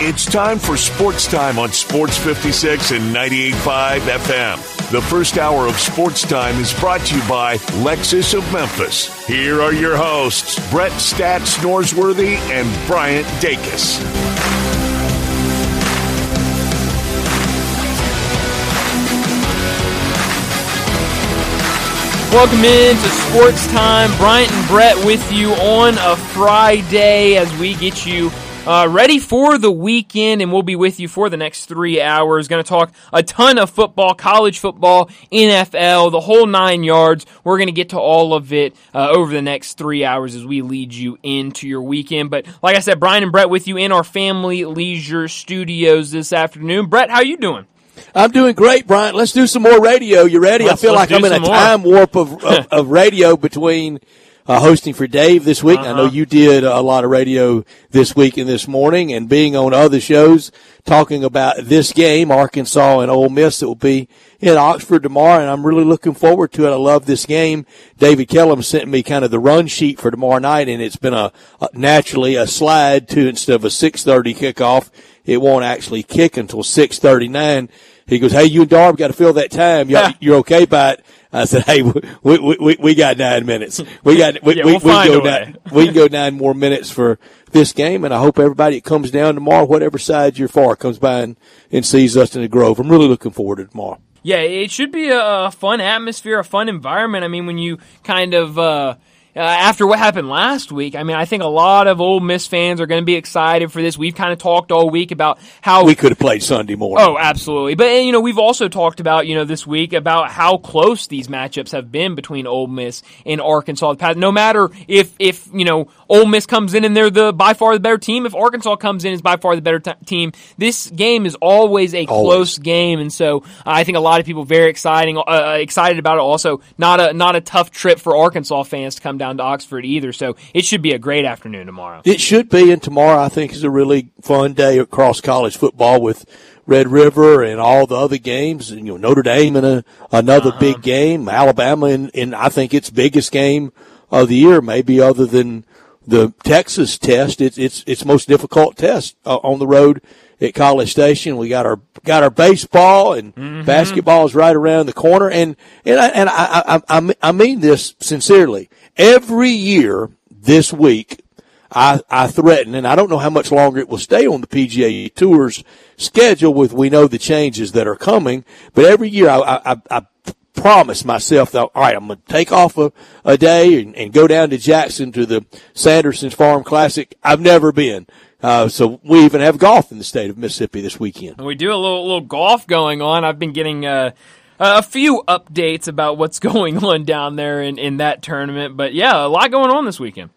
It's time for Sports Time on Sports 56 and 98.5 FM. The first hour of Sports Time is brought to you by Lexus of Memphis. Here are your hosts, Brett Stats Norsworthy and Bryant Dacus. Welcome in to Sports Time. Bryant and Brett with you on a Friday as we get you uh, ready for the weekend, and we'll be with you for the next three hours. Going to talk a ton of football, college football, NFL, the whole nine yards. We're going to get to all of it uh, over the next three hours as we lead you into your weekend. But like I said, Brian and Brett with you in our family leisure studios this afternoon. Brett, how you doing? I'm doing great, Brian. Let's do some more radio. You ready? Let's, I feel like I'm in a more. time warp of, of, of radio between uh, hosting for Dave this week. Uh-huh. I know uh-huh. you did a lot of radio this week and this morning and being on other shows talking about this game, Arkansas and Ole Miss that will be in Oxford tomorrow. And I'm really looking forward to it. I love this game. David Kellum sent me kind of the run sheet for tomorrow night and it's been a, a naturally a slide to instead of a 630 kickoff. It won't actually kick until 639. He goes, Hey, you and Darb got to fill that time. You're, you're okay, but I said, "Hey, we we we, we got nine minutes. We got we yeah, we'll we, we go nine, we can go nine more minutes for this game, and I hope everybody that comes down tomorrow, whatever side you're for, comes by and, and sees us in the Grove. I'm really looking forward to tomorrow. Yeah, it should be a fun atmosphere, a fun environment. I mean, when you kind of. Uh, uh, after what happened last week, I mean, I think a lot of Ole Miss fans are going to be excited for this. We've kind of talked all week about how we could have played Sunday morning. Oh, absolutely. But you know, we've also talked about you know this week about how close these matchups have been between Ole Miss and Arkansas. No matter if if you know Ole Miss comes in and they're the by far the better team, if Arkansas comes in is by far the better t- team, this game is always a always. close game, and so uh, I think a lot of people very exciting uh, excited about it. Also, not a not a tough trip for Arkansas fans to come down to Oxford either. So it should be a great afternoon tomorrow. It should be, and tomorrow I think is a really fun day across college football with Red River and all the other games. And, you know, Notre Dame in a, another uh-huh. big game, Alabama in, in I think its biggest game of the year, maybe other than the Texas test. It's it's its most difficult test uh, on the road at College Station. We got our got our baseball and mm-hmm. basketball is right around the corner. And and I, and I, I I mean this sincerely. Every year this week, I I threaten, and I don't know how much longer it will stay on the PGA Tour's schedule. With we know the changes that are coming, but every year I I, I promise myself that, all right, I'm going to take off a, a day and, and, go down to Jackson to the Sanderson's Farm Classic. I've never been. Uh, so we even have golf in the state of Mississippi this weekend. We do a little little golf going on. I've been getting uh, a few updates about what's going on down there in, in that tournament. But yeah, a lot going on this weekend.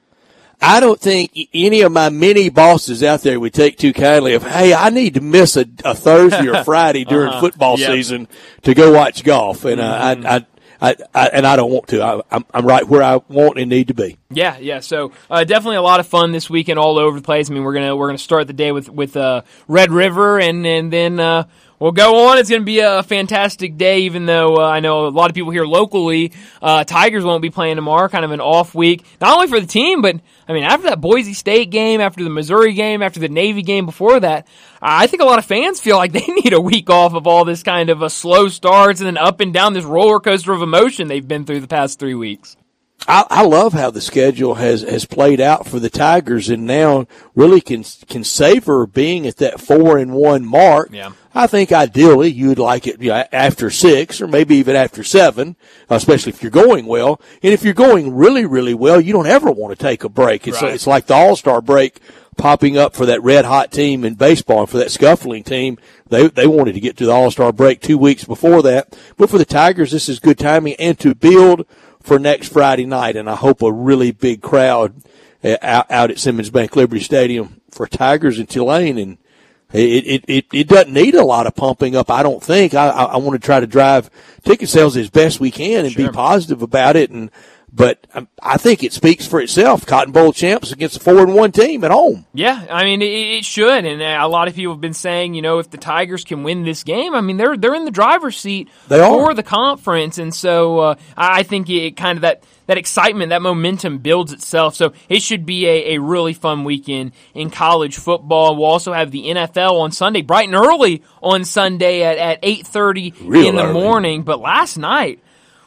I don't think any of my many bosses out there would take too kindly of, hey, I need to miss a, a Thursday or Friday during uh-huh. football yep. season to go watch golf. And uh, mm-hmm. I, I I, I, and I don't want to. I, I'm, I'm right where I want and need to be. Yeah, yeah. So uh, definitely a lot of fun this weekend, all over the place. I mean, we're gonna we're gonna start the day with with uh, Red River, and and then uh, we'll go on. It's going to be a fantastic day, even though uh, I know a lot of people here locally, uh, Tigers won't be playing tomorrow, kind of an off week, not only for the team, but I mean, after that Boise State game, after the Missouri game, after the Navy game before that, I think a lot of fans feel like they need a week off of all this kind of a slow starts and then up and down this roller coaster of emotion they've been through the past three weeks. I, I love how the schedule has, has played out for the Tigers and now really can, can savor being at that four and one mark. Yeah. I think ideally you'd like it you know, after six or maybe even after seven, especially if you're going well. And if you're going really, really well, you don't ever want to take a break. It's, right. it's like the All-Star break popping up for that red hot team in baseball and for that scuffling team. They, they wanted to get to the All-Star break two weeks before that. But for the Tigers, this is good timing and to build for next Friday night. And I hope a really big crowd uh, out, out at Simmons Bank Liberty Stadium for Tigers and Tulane. And it, it, it, it doesn't need a lot of pumping up, I don't think. I, I, I want to try to drive ticket sales as best we can and sure. be positive about it. And But um, I think it speaks for itself. Cotton Bowl champs against a four and one team at home. Yeah, I mean it, it should, and uh, a lot of people have been saying, you know, if the Tigers can win this game, I mean they're they're in the driver's seat They are. for the conference, and so uh, I think it kind of that that excitement, that momentum builds itself. So it should be a, a really fun weekend in college football. We'll also have the NFL on Sunday, bright and early on Sunday at at eight thirty Real in the early. morning. But last night.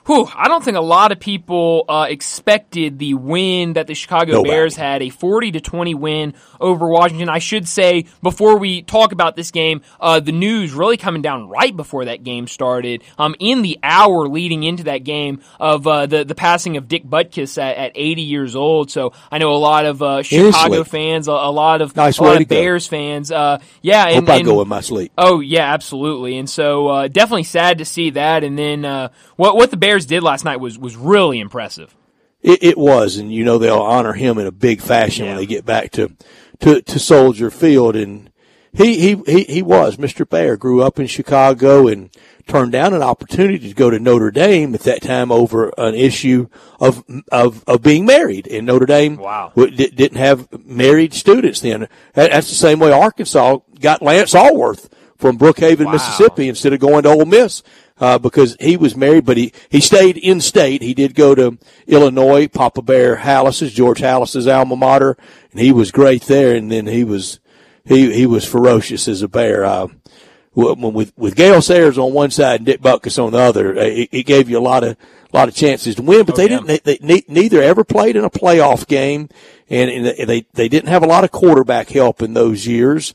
Whew, I don't think a lot of people uh, expected the win that the Chicago Nobody. Bears had a 40 to 20 win over Washington. I should say before we talk about this game, uh, the news really coming down right before that game started. Um, in the hour leading into that game of uh, the the passing of Dick Butkus at, at 80 years old. So I know a lot of uh, Chicago fans, a, a lot of Nice a lot of go. Bears fans. Uh, yeah, and, Hope I and- go in my sleep. Oh yeah, absolutely. And so uh, definitely sad to see that. And then uh, what what the Bears did last night was was really impressive. It, it was, and you know they'll honor him in a big fashion when they get back to, to to Soldier Field. And he he he he was Mr. Bear. Grew up in Chicago and turned down an opportunity to go to Notre Dame at that time over an issue of of of being married. And Notre Dame Wow. w- didn't have married students then. That's the same way Arkansas got Lance Alworth from Brookhaven, Wow. Mississippi, instead of going to Ole Miss. Uh, because he was married, but he, he stayed in state. He did go to Illinois, Papa Bear Halas's, George Halas's alma mater, and he was great there. And then he was, he, he was ferocious as a bear. Uh, with, with Gale Sayers on one side and Dick Butkus on the other, uh, it, it gave you a lot of, a lot of chances to win, but they yeah. didn't, they, they, ne- neither ever played in a playoff game and, and they, they didn't have a lot of quarterback help in those years.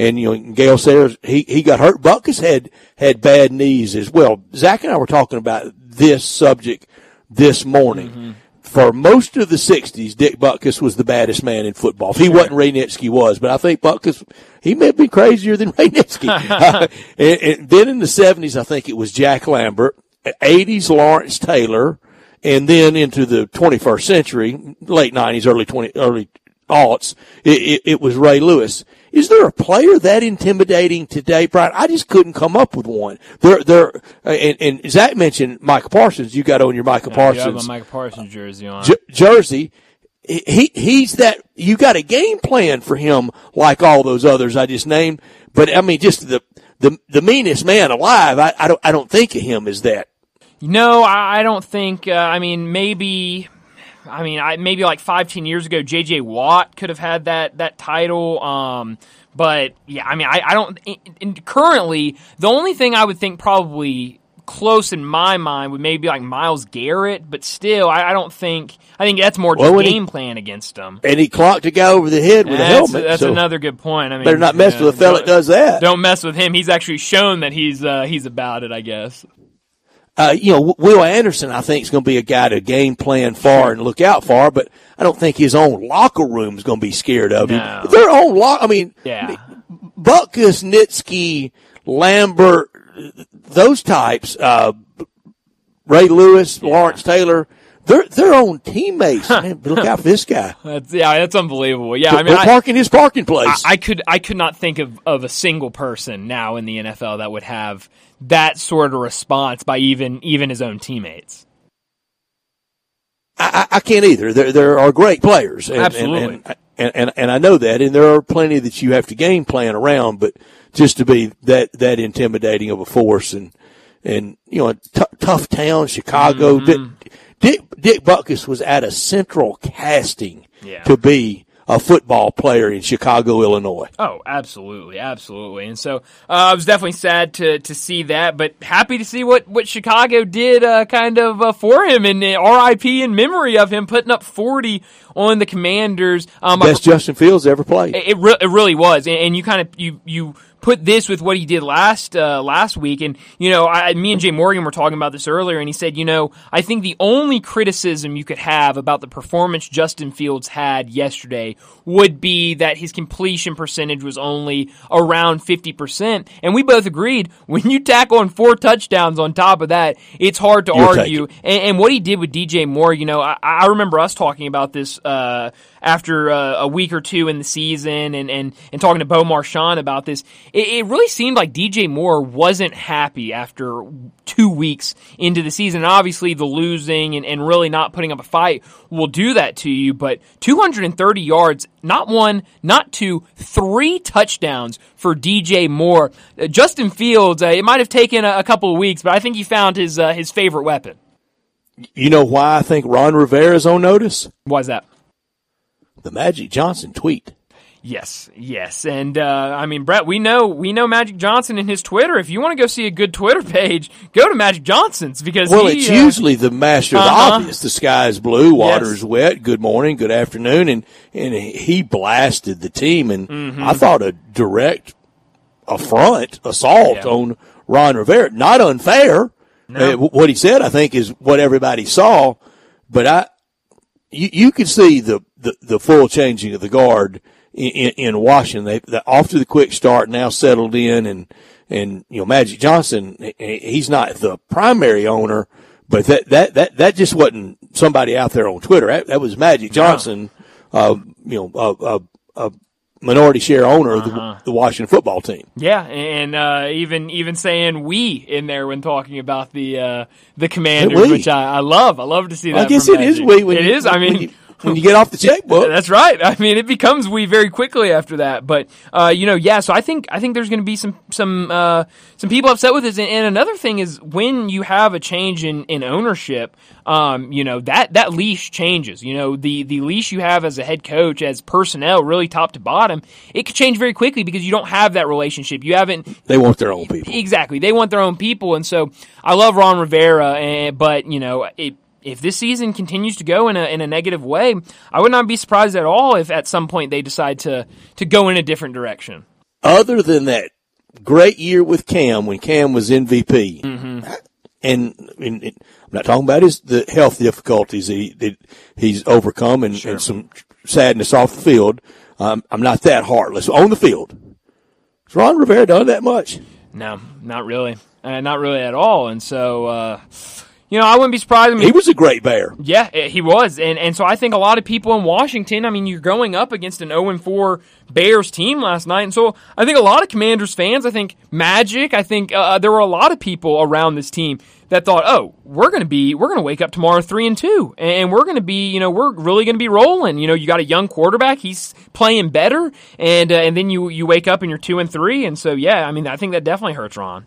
And, you know, Gale Sayers, he, he got hurt. Butkus had, had bad knees as well. Zach and I were talking about this subject this morning. For most of the 60s, Dick Butkus was the baddest man in football. He wasn't, Ray Nitschke was. But I think Butkus, he may have been crazier than Ray Nitschke. Uh, and, and then in the 70s, I think it was Jack Lambert. 80s, Lawrence Taylor. And then into the 21st century, late 90s, early 20, early aughts, it, it, it was Ray Lewis. Is there a player that intimidating today, Brian? I just couldn't come up with one. There, there, uh, and, and Zach mentioned Micah Parsons. You got on your Micah have Parsons Micah Parsons jersey on. J- jersey. He, he's that, you got a game plan for him like all those others I just named. But I mean, just the, the, the meanest man alive. I, I don't, I don't think of him as that. No, I, I don't think. Uh, I mean, maybe. I mean, I, maybe like five, ten years ago, J.J. Watt could have had that that title. Um, but yeah, I mean, I, I don't. Currently, the only thing I would think probably close in my mind would maybe like Myles Garrett, but still, I, I don't think. I think that's more Well, just when he- game plan against him. And he clocked a guy over the head with a helmet. that's so another good point. I mean, better not mess yeah, with a fella that does that. Don't mess with him. He's actually shown that he's uh, he's about it. I guess. Uh, you know, Will Anderson, I think, is going to be a guy to game plan for and look out for, but I don't think his own locker room is going to be scared of No. him. Their own lock, I mean, Yeah. Butkus, Nitschke, Lambert, those types, uh, Ray Lewis, Lawrence Taylor, they're their own teammates. Man, look out for this guy. That's yeah, that's unbelievable. Yeah, I mean, I, parking his parking place. I could I could not think of, of a single person now in the NFL that would have that sort of response by even even his own teammates. I, I I can't either. There, there are great players. And, Absolutely. And, and, and, and, I know that. And there are plenty that you have to game plan around, but just to be that, that intimidating of a force and, and, you know, t- tough town, Chicago. Mm-hmm. Dick, Dick, Dick Butkus was at a central casting Yeah. to be a football player in Chicago, Illinois. Oh, absolutely, absolutely. And so uh, I was definitely sad to to see that, but happy to see what what Chicago did uh, kind of uh, for him and uh, RIP in memory of him putting up 40 on the Commanders. Um, Best Justin Fields ever played. It, re- it really was, and, and you kind of you you put this with what he did last uh, last week, and you know, I, me and Jay Morgan were talking about this earlier, and he said, you know, I think the only criticism you could have about the performance Justin Fields had yesterday would be that his completion percentage was only around fifty percent, and we both agreed when you tack on four touchdowns on top of that, it's hard to You'll argue. And, and what he did with DJ Moore, you know, I, I remember us talking about this uh, after uh, a week or two in the season, and, and and talking to Bo Marchand about this. It, it really seemed like DJ Moore wasn't happy after two weeks into the season. And obviously, the losing and, and really not putting up a fight will do that to you. But 230 yards, not one, not two, three touchdowns for DJ Moore. Uh, Justin Fields, uh, it might have taken a, a, couple of weeks, but I think he found his uh, his favorite weapon. You know why I think Ron Rivera is on notice? Why is that? The Magic Johnson tweet. Yes, yes, and uh, I mean, Brett, we know we know Magic Johnson and his Twitter. If you want to go see a good Twitter page, go to Magic Johnson's because well, he, it's uh, usually the master of uh-huh. the obvious. The sky is blue, water is wet. Good morning, good afternoon, and and he blasted the team, and mm-hmm. I thought a direct affront, assault yeah. on Ron Rivera, not unfair. No. Uh, what he said, I think, is what everybody saw, but I, you, you could see the, the, the full changing of the guard in, in Washington. They, they off to the quick start, now settled in, and and you know Magic Johnson, he's not the primary owner, but that that that that just wasn't somebody out there on Twitter. That, that was Magic Johnson, uh, you know, a, a, a minority share owner of the, uh-huh. the, Washington football team. Yeah, and uh, even even saying we in there when talking about the uh, the Commanders, which I, I, love. I love to see that. I guess it Magic. is we. When it you, is. I mean, when you get off the checkbook. That's right. I mean, it becomes we very quickly after that. But uh, you know, yeah. So I think I think there's going to be some some uh, some people upset with this. And, and, another thing is when you have a change in in ownership, um, you know that that leash changes. You know the the leash you have as a head coach, as personnel, really top to bottom, it could change very quickly because you don't have that relationship. You haven't. They want their own people. Exactly. They want their own people, and so I love Ron Rivera, and, but you know it if this season continues to go in a in a negative way, I would not be surprised at all if at some point they decide to to go in a different direction. Other than that great year with Cam when Cam was MVP, mm-hmm. and, and, I'm not talking about his the health difficulties he that he's overcome and, sure. and, some sadness off the field. Um, I'm not that heartless on the field. Has Ron Rivera done that much? No, not really, uh, not really at all. And so. Uh, you know, I wouldn't be surprised. I mean, he was a great bear. Yeah, eh, he was, and and so I think a lot of people in Washington. I mean, you're going up against an 0 4 Bears team last night, and so I think a lot of Commanders fans. I think Magic. I think uh, uh there were a lot of people around this team that thought, oh, we're going to be, we're going to wake up tomorrow three and two, and we're going to be, you know, we're really going to be rolling. You know, you got a young quarterback, he's playing better, and uh, and then you you wake up and you're two and three, and so yeah, I mean, I think that definitely hurts Ron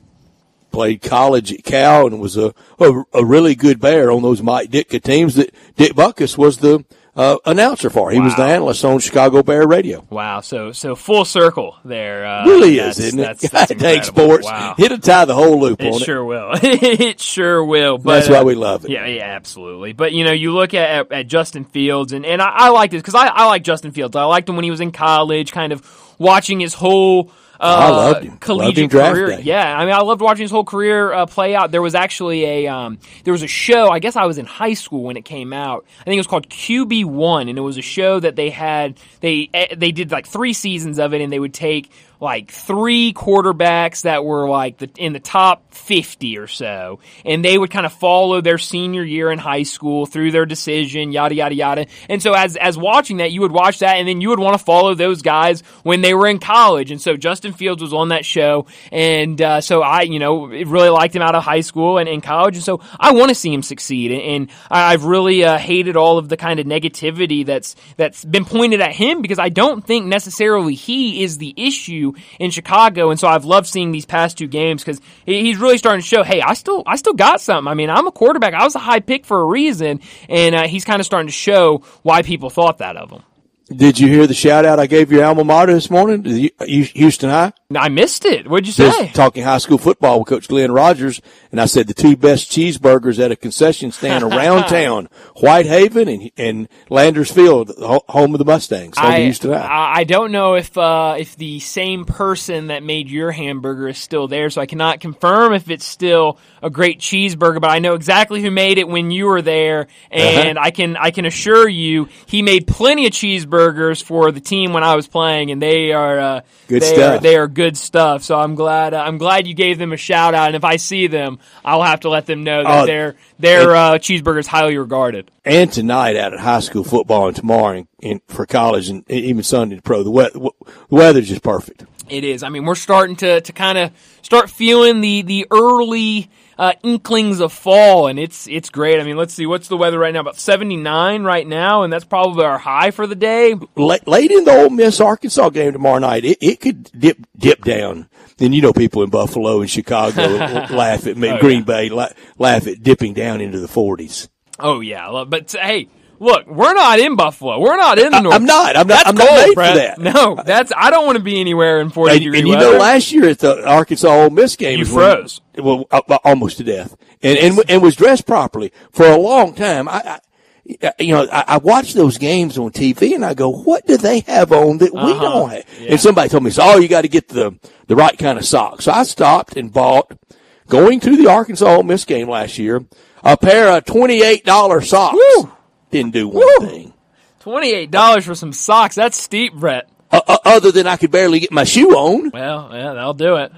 played college at Cal and was a, a, a really good bear on those Mike Ditka teams that Dick Butkus was the uh, announcer for. He wow. was the analyst on Chicago Bear Radio. Wow, so so full circle there. Uh, really is, isn't it? That's, that's Dang sports. Wow. It'll tie the whole loop it on sure will. it sure will. But, that's why uh, we love it. Yeah, yeah, absolutely. But you know, you look at, at, at Justin Fields, and, and I, I like this because I, I like Justin Fields. I liked him when he was in college, kind of watching his whole – I loved him. Collegiate loved him career. Day. Yeah, I mean, I loved watching his whole career uh, play out. There was actually a um, there was a show. I guess I was in high school when it came out. I think it was called QB One, and it was a show that they had. They eh, they did like three seasons of it, and they would take like three quarterbacks that were like the, in the top 50 or so. And they would kind of follow their senior year in high school through their decision, yada, yada, yada. And so as, as watching that, you would watch that and then you would want to follow those guys when they were in college. And so Justin Fields was on that show. And, uh, so I, you know, really liked him out of high school and in college. And so I want to see him succeed. And, and I've really, uh, hated all of the kind of negativity that's, that's been pointed at him because I don't think necessarily he is the issue in Chicago. And so I've loved seeing these past two games because he's really starting to show, hey, I still, I still got something. I mean, I'm a quarterback. I was a high pick for a reason. And uh, he's kind of starting to show why people thought that of him. Did you hear the shout out I gave your alma mater this morning, Houston High? I missed it. What'd you say? Just talking high school football with Coach Glenn Rogers, and I said the two best cheeseburgers at a concession stand around town, Whitehaven and and Landers Field, home of the Mustangs. I, Houston High. I don't know if uh, if the same person that made your hamburger is still there, so I cannot confirm if it's still a great cheeseburger. But I know exactly who made it when you were there, uh-huh. and uh-huh. I can I can assure you he made plenty of cheeseburgers for the team when I was playing, and they are uh, good they stuff. Are, they are good stuff. So I'm glad uh, I'm glad you gave them a shout out. And if I see them, I'll have to let them know that uh, their their uh, is highly regarded. And tonight out at high school football, and tomorrow in, in, for college, and even Sunday to pro, the, we- the weather's just perfect. It is. I mean, we're starting to, to kind of start feeling the, the early uh, inklings of fall, and it's it's great. I mean, let's see, what's the weather right now? About 79 right now, and that's probably our high for the day. Late, late in the Ole Miss Arkansas game tomorrow night, it, it could dip dip down. And you know, people in Buffalo and Chicago laugh at me, oh, Green yeah. Bay la- laugh at dipping down into the 40s. Oh yeah, but hey, Look, we're not in Buffalo. We're not in the north. I'm not. I'm not. That's I'm cold, not made Brett. for that. No, that's. I don't want to be anywhere in 40 and, degree and you weather. know, last year at the Arkansas Ole Miss game, you froze. When, well, uh, uh, almost to death, and and and was dressed properly for a long time. I, I you know, I, I watch those games on TV and I go, what do they have on that we uh-huh. don't have? Yeah. And somebody told me, so, oh, you got to get the, the right kind of socks. So I stopped and bought, going to the Arkansas Ole Miss game last year, a pair of $28 socks. Woo! Didn't do one Woo! thing. Twenty-eight dollars for some socks. That's steep, Brett. Uh, uh, other than I could barely get my shoe on. Well, yeah, that'll do it.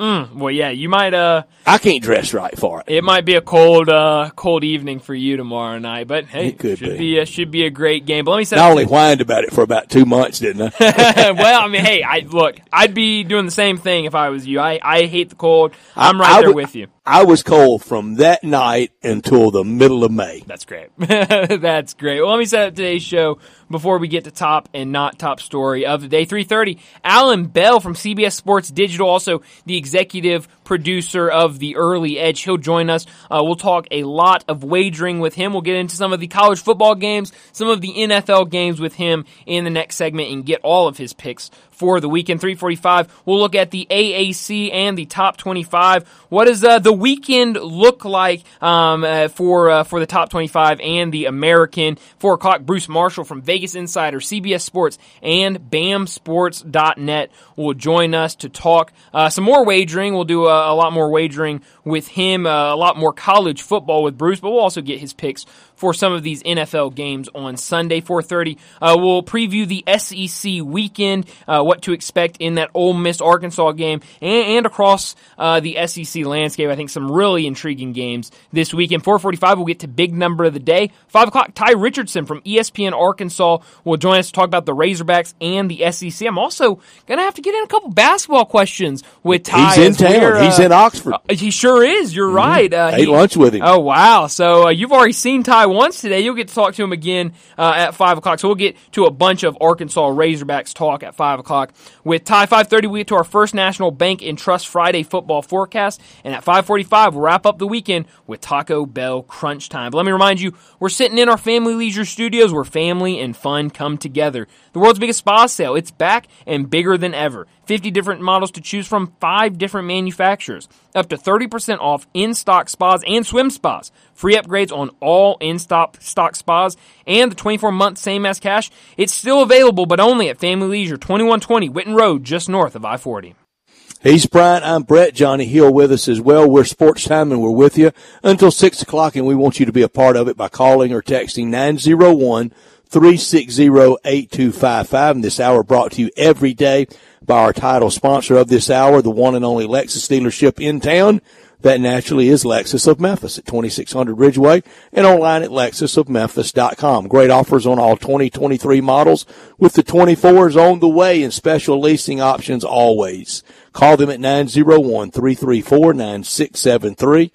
Mm, well, yeah, you might. Uh, I can't dress right for it. It might be a cold, uh, cold evening for you tomorrow night, but hey, it could should be. be a, should be a great game. But let me say, I only whined about it for about two months, didn't I? well, I mean, hey, I look, I'd be doing the same thing if I was you. I, I hate the cold. I'm right I, there with you. I was cold from that night until the middle of May. That's great. That's great. Well, let me set up today's show before we get to top and not top story of the day. 3.30, Alan Bell from CBS Sports Digital, also the executive producer of the Early Edge. He'll join us. Uh, we'll talk a lot of wagering with him. We'll get into some of the college football games, some of the NFL games with him in the next segment and get all of his picks for the weekend. 345, we'll look at the AAC and the top 25. What does uh, the weekend look like um, uh, for uh, for the top 25 and the American? 4 o'clock, Bruce Marshall from Vegas Insider, CBS Sports, and BAMSports.net will join us to talk uh, some more wagering. We'll do a, lot more wagering with him, uh, a lot more college football with Bruce, but we'll also get his picks for some of these NFL games on Sunday, 4:30. Uh, we'll preview the SEC weekend, uh, what to expect in that Ole Miss Arkansas game, and, and across uh, the SEC landscape. I think some really intriguing games this weekend. 4:45, we'll get to big number of the day. Five o'clock, Ty Richardson from ESPN Arkansas will join us to talk about the Razorbacks and the SEC. I'm also gonna have to get in a couple basketball questions with Ty. He's in town. He's in Oxford. Uh, he sure is. You're mm-hmm. right. Uh, Ate he, lunch with him. Oh wow! So uh, you've already seen Ty once today. You'll get to talk to him again uh, at five o'clock. So we'll get to a bunch of Arkansas Razorbacks talk at five o'clock with. Five thirty, we get to our first National Bank and Trust Friday football forecast, and at five forty-five, we'll wrap up the weekend with Taco Bell Crunch Time. But let me remind you, we're sitting in our Family Leisure Studios where family and fun come together. The world's biggest spa sale. It's back and bigger than ever. 50 different models to choose from, five different manufacturers. Up to 30% off in-stock spas and swim spas. Free upgrades on all in-stock stock spas and the 24-month same as cash. It's still available, but only at Family Leisure, 2120 Whitten Road, just north of I-40. He's Brian. I'm Brett. Johnny Hill with us as well. We're Sports Time and we're with you until 6 o'clock and we want you to be a part of it by calling or texting 901 360 8255. And this hour brought to you every day by our title sponsor of this hour, the one and only Lexus dealership in town. That naturally is Lexus of Memphis at 2600 Ridgeway and online at lexusofmemphis.com. Great offers on all 2023 models with the 24s on the way and special leasing options always. Call them at 901-334-9673.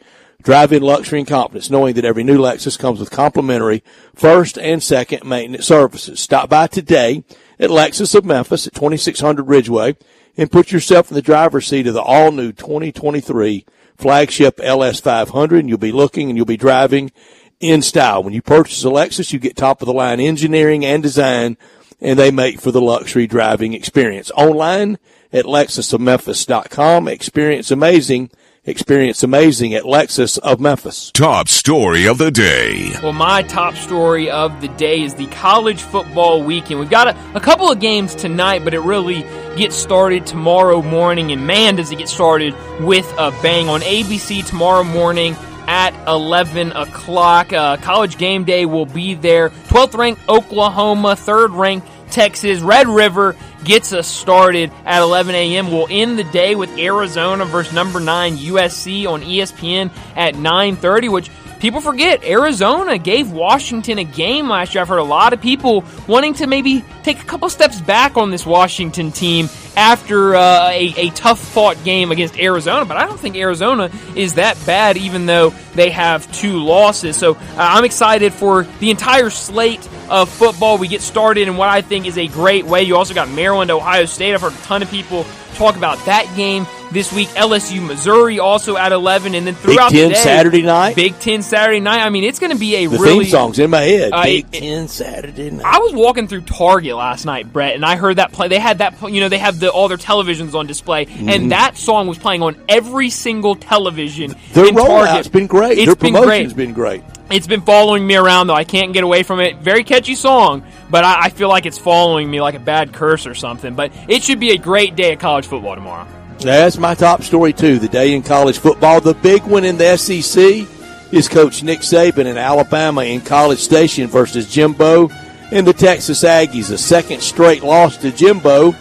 Drive in luxury and confidence knowing that every new Lexus comes with complimentary first and second maintenance services. Stop by today at Lexus of Memphis at 2600 Ridgeway and put yourself in the driver's seat of the all new 2023 flagship LS500 and you'll be looking and you'll be driving in style. When you purchase a Lexus, you get top of the line engineering and design and they make for the luxury driving experience. Online at lexusofmemphis.com. Experience amazing Experience amazing at Lexus of Memphis. Top story of the day. Well, my top story of the day is the college football weekend. We've got a, a couple of games tonight, but it really gets started tomorrow morning. And man, does it get started with a bang on ABC tomorrow morning at 11 o'clock. Uh, college game day will be there. 12th ranked Oklahoma, 3rd ranked Texas, Red River gets us started at 11 a.m. We'll end the day with Arizona versus number 9 USC on ESPN at 9:30, which people forget Arizona gave Washington a game last year. I've heard a lot of people wanting to maybe take a couple steps back on this Washington team after uh, a, a tough fought game against Arizona, but I don't think Arizona is that bad, even though they have two losses. So uh, I'm excited for the entire slate of football. We get started in what I think is a great way. You also got Maryland, Ohio State. I've heard a ton of people talk about that game this week. LSU, Missouri also at 11. And then throughout Big Ten the day, Saturday night. Big Ten Saturday night. I mean, it's going to be a the really. theme song's in my head. Uh, Big it- Ten Saturday night. I was walking through Target last night, Brett, and I heard that play. They had that, you know, they have the all their televisions on display, Mm-hmm. and that song was playing on every single television Their rollout's been great. It's Their been promotion's great. been great. It's been following me around, though. I can't get away from it. Very catchy song, but I, I feel like it's following me like a bad curse or something. But it should be a great day of college football tomorrow. That's my top story too. The day in college football. The big one in the SEC is Coach Nick Saban in Alabama in College Station versus Jimbo and the Texas Aggies. A second straight loss to Jimbo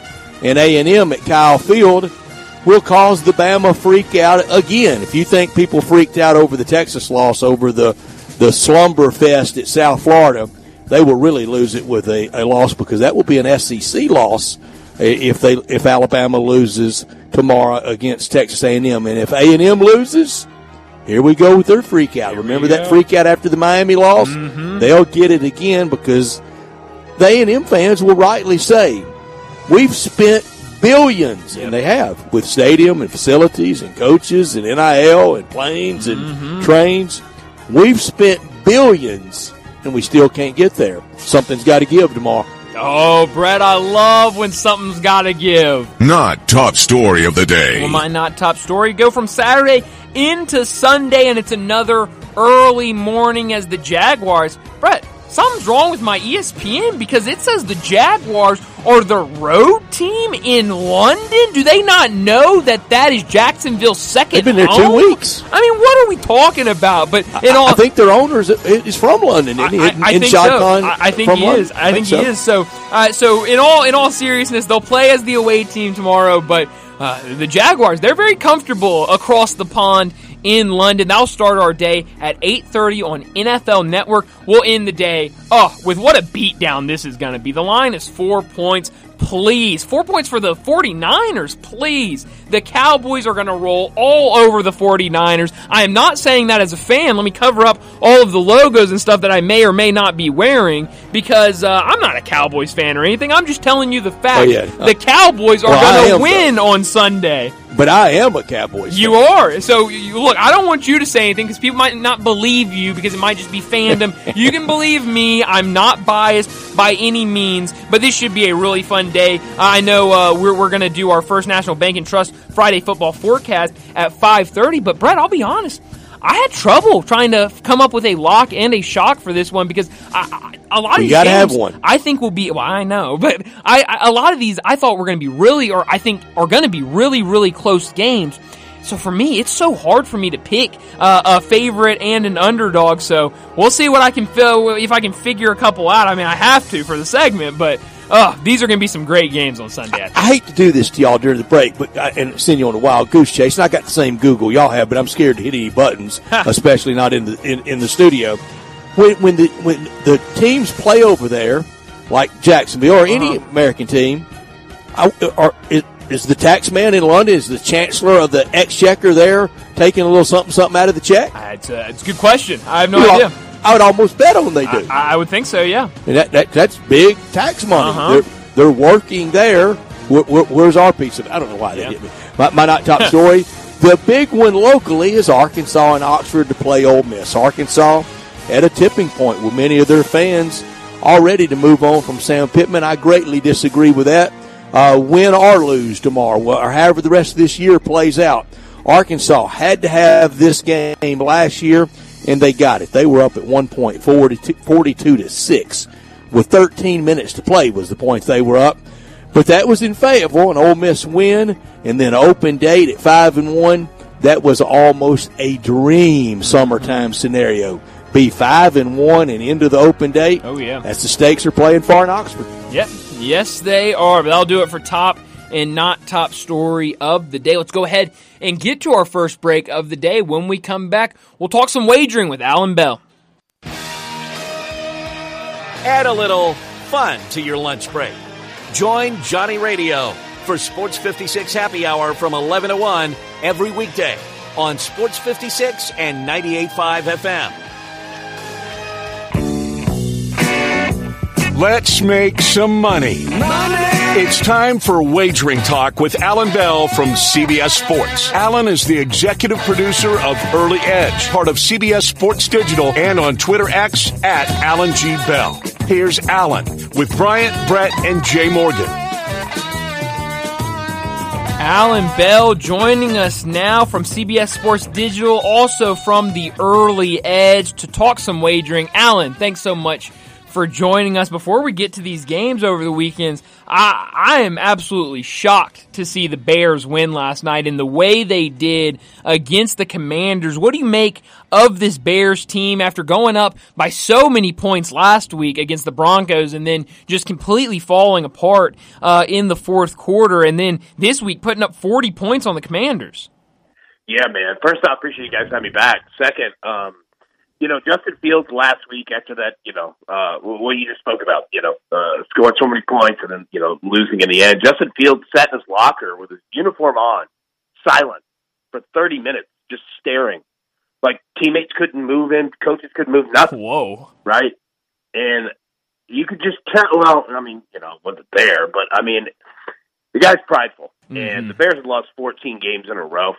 and A and M at Kyle Field will cause the Bama freak out again. If you think people freaked out over the Texas loss over the the slumber fest at South Florida, they will really lose it with a, a loss because that will be an SEC loss if they if Alabama loses tomorrow against Texas A&M, and if A&M loses, here we go with their freak out. Remember that freak out after the Miami loss? They'll get it again because the A&M fans will rightly say, "We've spent billions, and they have with stadium and facilities and coaches and NIL and planes and mm-hmm. trains. We've spent billions, and we still can't get there. Something's got to give tomorrow." Oh, Brett, I love when something's got to give. Not top story of the day. Well, my not top story go from Saturday into Sunday, and it's another early morning as the Jaguars. Brett, something's wrong with my ESPN because it says the Jaguars are the road team in London. Do they not know that that is Jacksonville's second? They've been there two weeks. I mean, what are we talking about? But in all, I think their owner is, from London, isn't he? I, I In think so. I, I think he London? is. I think, so. he is. So, uh, so in all in all seriousness, they'll play as the away team tomorrow. But uh, the Jaguars, they're very comfortable across the pond in London. That'll start our day at 8:30 on NFL Network. We'll end the day oh with what a beatdown this is going to be. The line is four points. Please, four points for the 49ers, please. The Cowboys are going to roll all over the 49ers. I am not saying that as a fan. Let me cover up all of the logos and stuff that I may or may not be wearing because uh, I'm not a Cowboys fan or anything. I'm just telling you the fact. Oh, yeah. The Cowboys are Well, going to win on Sunday. But I am a Cowboys You fan. are. So, you, look, I don't want you to say anything because people might not believe you because it might just be fandom. you can believe me. I'm not biased by any means, but this should be a really fun day. I know uh, we're, we're going to do our first National Bank and Trust Friday football forecast at 5.30, but Brett, I'll be honest. I had trouble trying to come up with a lock and a shock for this one because I, I, a lot of You these gotta have one. I think will be. Well, I know, but I, I a lot of these I thought were going to be really, or I think are going to be really, really close games. So for me, it's so hard for me to pick uh, a favorite and an underdog. So we'll see what I can feel if I can figure a couple out. I mean, I have to for the segment, but uh, these are going to be some great games on Sunday. I. I hate to do this to y'all during the break, but I, and send you on a wild goose chase. And I got the same Google y'all have, but I'm scared to hit any buttons, especially not in the in, in the studio. When when the when the teams play over there, like Jacksonville or any Uh-huh. American team, I, are, is, is the tax man in London? Is the chancellor of the exchequer there taking a little something something out of the check? Uh, It's a, it's a good question. I have no You know, idea. I would almost bet on they do. I, I would think so. Yeah. And that, that that's big tax money. Uh-huh. They're they're working there. Where, where, where's our piece of? it? I don't know why they Yeah. hit me. My, my not top story. The big one locally is Arkansas and Oxford to play Ole Miss. Arkansas at a tipping point with many of their fans all ready to move on from Sam Pittman. I greatly disagree with that. Uh, win or lose tomorrow, or however the rest of this year plays out. Arkansas had to have this game last year, and they got it. They were up at one point, 42, 42 to six, with 13 minutes to play was the points they were up. But that was in Fayetteville, an Ole Miss win, and then open date at five and one. That was almost a dream summertime scenario. Be five and one and into the open date. Oh, yeah. that's the stakes are playing for in Oxford. Yep. Yes, they are. But that'll do it for top and not top story of the day. Let's go ahead and get to our first break of the day. When we come back, we'll talk some wagering with Alan Bell. Add a little fun to your lunch break. Join Johnny Radio for Sports 56 Happy Hour from 11 to 1 every weekday on Sports 56 and 98.5 FM. Let's make some money. Money! It's time for Wagering Talk with Alan Bell from CBS Sports. Alan is the executive producer of Early Edge, part of CBS Sports Digital, and on Twitter X at Alan G. Bell. Here's Alan with Bryant, Brett, and Jay Morgan. Alan Bell joining us now from CBS Sports Digital, also from the Early Edge to talk some wagering. Alan, thanks so much for joining us. Before we get to these games over the weekends, I, I am absolutely shocked to see the Bears win last night in the way they did against the Commanders. What do you make of this Bears team after going up by so many points last week against the Broncos and then just completely falling apart uh, in the fourth quarter and then this week putting up 40 points on the Commanders? Yeah, man. First off, appreciate you guys having me back. Second, um, you know, Justin Fields last week after that, you know, uh, what you just spoke about, you know, uh, scoring so many points and then, you know, losing in the end. Justin Fields sat in his locker with his uniform on, silent for 30 minutes, just staring. Like teammates couldn't move in, coaches couldn't move, nothing. Whoa. Right? And you could just tell, well, I mean, you know, wasn't there, but I mean, the guy's prideful. Mm-hmm. And the Bears had lost 14 games in a row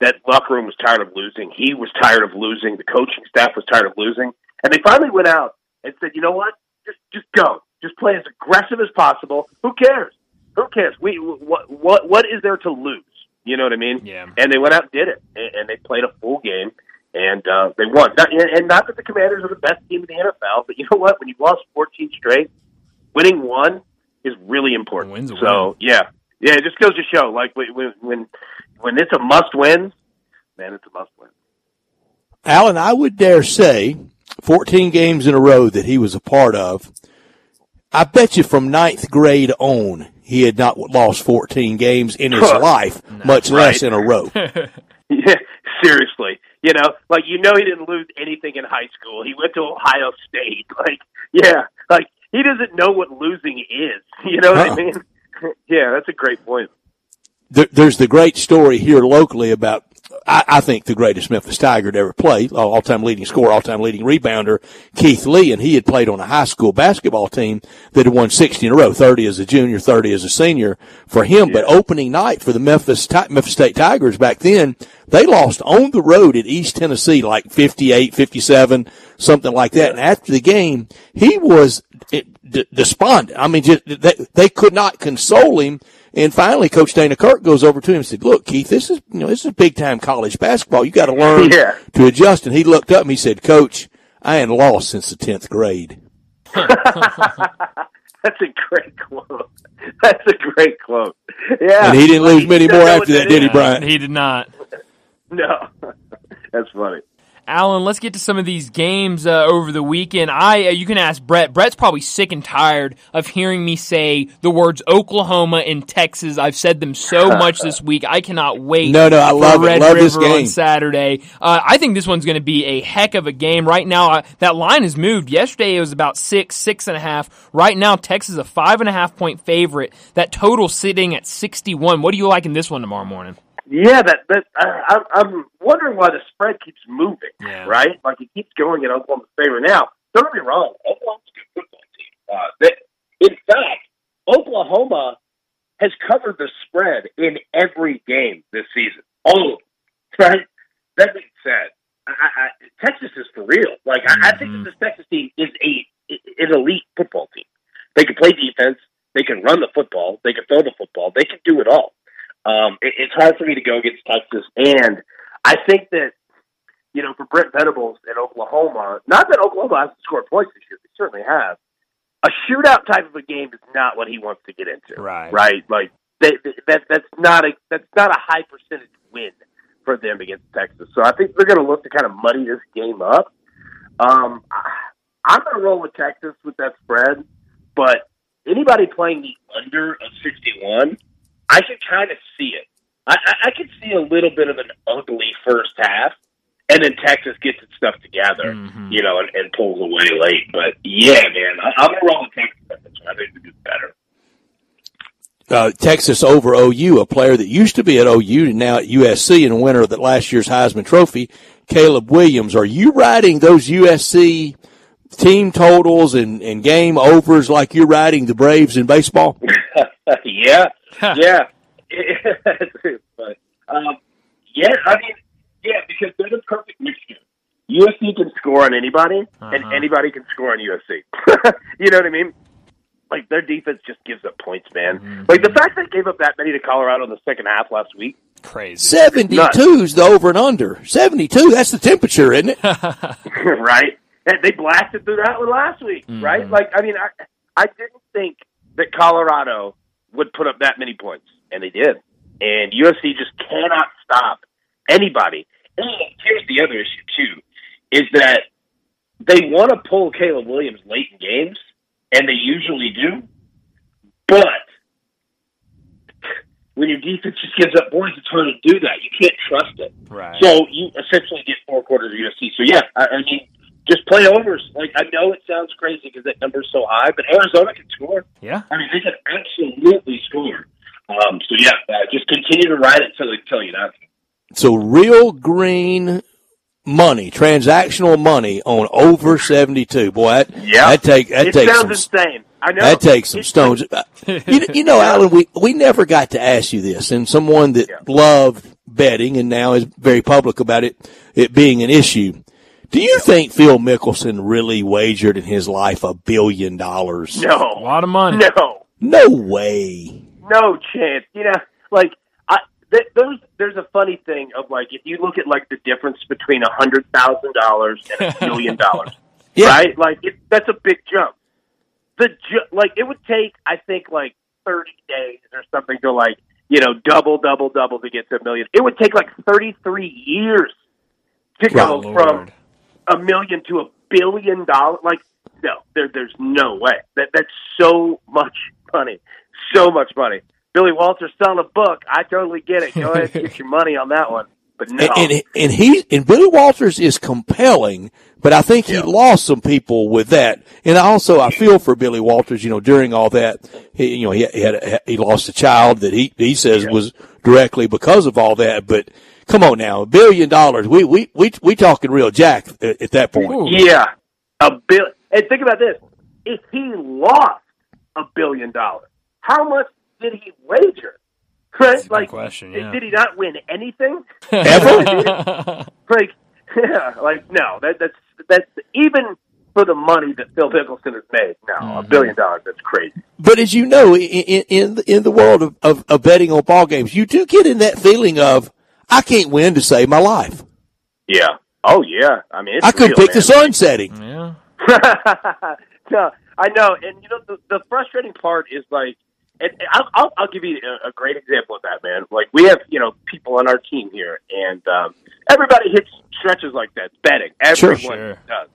that locker room was tired of losing. He was tired of losing. The coaching staff was tired of losing. And they finally went out and said, you know what? Just just go. Just play as aggressive as possible. Who cares? Who cares? We what what what is there to lose? You know what I mean? Yeah. And they went out and did it, and, and they played a full game, and uh, they won. Not, and not that the Commanders are the best team in the NFL, but you know what? When you've lost 14 straight, winning one is really important. Wins so win. yeah, yeah, it just goes to show, like when when when it's a must win, man, it's a must win. Alan, I would dare say, 14 games in a row that he was a part of. I bet you from ninth grade on, he had not lost 14 games in his life, much right. less in a row. yeah, seriously. You know, like you know, he didn't lose anything in high school. He went to Ohio State. Like, yeah, like he doesn't know what losing is. You know what Huh. I mean? yeah, that's a great point. There, there's the great story here locally about I, I think the greatest Memphis Tiger to ever play, all time leading scorer, all time leading rebounder, Keith Lee, and he had played on a high school basketball team that had won 60 in a row, 30 as a junior, 30 as a senior for him. But opening night for the Memphis Memphis State Tigers back then, they lost on the road at East Tennessee, like 58, 57, something like that. And after the game, he was d- despondent. I mean, just, they, they could not console him. And finally, Coach Dana Kirk goes over to him and said, "Look, Keith, this is you know this is big time college basketball. You got to learn Yeah. to adjust." And he looked up and he said, "Coach, I ain't lost since the tenth grade." That's a great quote. That's a great quote. Yeah, And he didn't lose many more after what that, did he. Brian? He did not. No, that's funny. Alan, let's get to some of these games uh, over the weekend. I uh, you can ask Brett. Brett's probably sick and tired of hearing me say the words Oklahoma and Texas. I've said them so much this week. I cannot wait. No, no, I for love it. Red Love River this game. on Saturday. Uh, I think this one's going to be a heck of a game. Right now, uh, that line has moved. Yesterday it was about six, six and a half. Right now, Texas is a five and a half point favorite. That total sitting at sixty one. What do you like in this one tomorrow morning? Yeah, that that I, I'm- wondering why the spread keeps moving. Yeah. Right, like it keeps going in Oklahoma's favor. Now, don't get me wrong, Oklahoma's a good football team. Uh, they, in fact, Oklahoma has covered the spread in every game this season. All of them. Right. That being said, I, I, Texas is for real. Like I, I think that this Texas team is a an elite football team. They can play defense. They can run the football. They can throw the football. They can do it all. Um, it, it's hard for me to go against Texas, and I think that you know for Brent Venables in Oklahoma, not that Oklahoma hasn't scored points this year, they certainly have. A shootout type of a game is not what he wants to get into. Right. Right. Like they, they, that that's not a that's not a high percentage win for them against Texas. So I think they're going to look to kind of muddy this game up. Um, I- I'm going to roll with Texas with that spread, but anybody playing the under of 61, I could kind of see it. I, I, I could see a little bit of an ugly first half, and then Texas gets its stuff together, Mhm. you know, and, and pulls away late. But yeah, man, I, I'm going to roll with Texas. I think it's better. uh, Texas over OU, a player that used to be at OU and now at USC and a winner of the last year's Heisman Trophy, Caleb Williams. Are you riding those USC team totals and, and game overs like you're riding the Braves in baseball? yeah, yeah. but, um, yeah, I mean, yeah, because they're the perfect mixture. USC can score on anybody, uh-huh. and anybody can score on USC. you know what I mean? Like their defense just gives up points, man. Mm-hmm. Like the fact they gave up that many to Colorado in the second half last week. Crazy. Seventy two is the over and under. Seventy two. That's the temperature, isn't it? right. And they blasted through that one last week, mm-hmm. right? Like I mean, I I didn't think that Colorado would put up that many points, and they did. And USC just cannot stop anybody. And here's the other issue too: is that they want to pull Caleb Williams late in games, and they usually do. But when your defense just gives up points, it's hard to do that. You can't trust it. Right. So you essentially get four quarters of USC. So yeah, I, I mean, just play overs. Like I know it sounds crazy because that number's so high, but Arizona can score. Yeah. I mean, they can absolutely score. Um, so yeah, uh, just continue to ride it until they tell you not. So real green money, transactional money on over seventy two. Boy, that yeah, that take that it takes sounds some, insane. I know that takes some stones. you, you know, Allan, we we never got to ask you this, and someone that yeah. loved betting and now is very public about it, it being an issue. Do you think Phil Mickelson really wagered in his life a billion dollars? No, a lot of money. No, no way. No chance. You know, like there's there's a funny thing of like if you look at like the difference between a hundred thousand dollars and a million dollars, yeah. right? Like it, that's a big jump. The ju- like it would take I think like thirty days or something to like you know double double double to get to a million. It would take like thirty three years to go oh, from a million to a billion dollars. Like no, there there's no way that that's so much money, so much money. Billy Walters selling a book. I totally get it. Go ahead and get your money on that one. But no. And, and, and he and Billy Walters is compelling, but I think he yeah. lost some people with that. And also, I feel for Billy Walters. You know, during all that, he, you know, he, he had a, he lost a child that he he says yeah. was directly because of all that. But come on now, a billion dollars. We we we we talking real jack at, at that point. Yeah, a bill. And think about this: if he lost a billion dollars, how much did he wager? Right? like, question, yeah. did he not win anything ever? like, yeah, like no. That, that's that's even for the money that Phil Mickelson has made. No, mm-hmm. a billion dollars. That's crazy. But as you know, in in the, in the world of, of, of betting on ball games, you do get in that feeling of I can't win to save my life. Yeah. Oh yeah. I mean, I could real, pick man. the sun setting. Yeah. no, I know, and you know the the frustrating part is like and I'll, I'll, I'll give you a, a great example of that, man. Like we have, you know, people on our team here, and um, everybody hits stretches like that. Betting, everyone sure, sure. does.